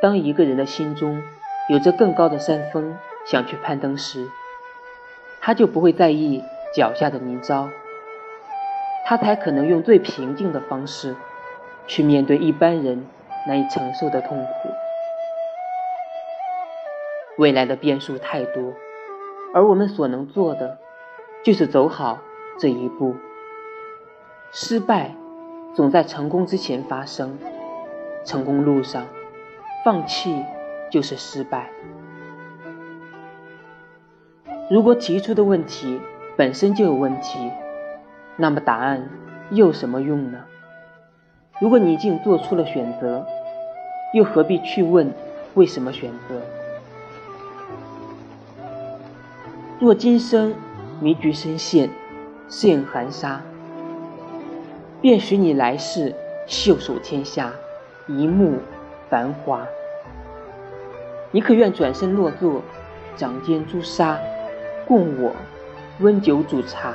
当一个人的心中有着更高的山峰想去攀登时，他就不会在意脚下的泥沼，他才可能用最平静的方式去面对一般人难以承受的痛苦。未来的变数太多，而我们所能做的就是走好这一步。失败总在成功之前发生，成功路上放弃就是失败。如果提出的问题本身就有问题，那么答案又有什么用呢？如果你已经做出了选择，又何必去问为什么选择？若今生迷局深陷，适应寒沙，便许你来世袖手天下，一目繁华。你可愿转身落座，掌间朱砂？供我温酒煮茶。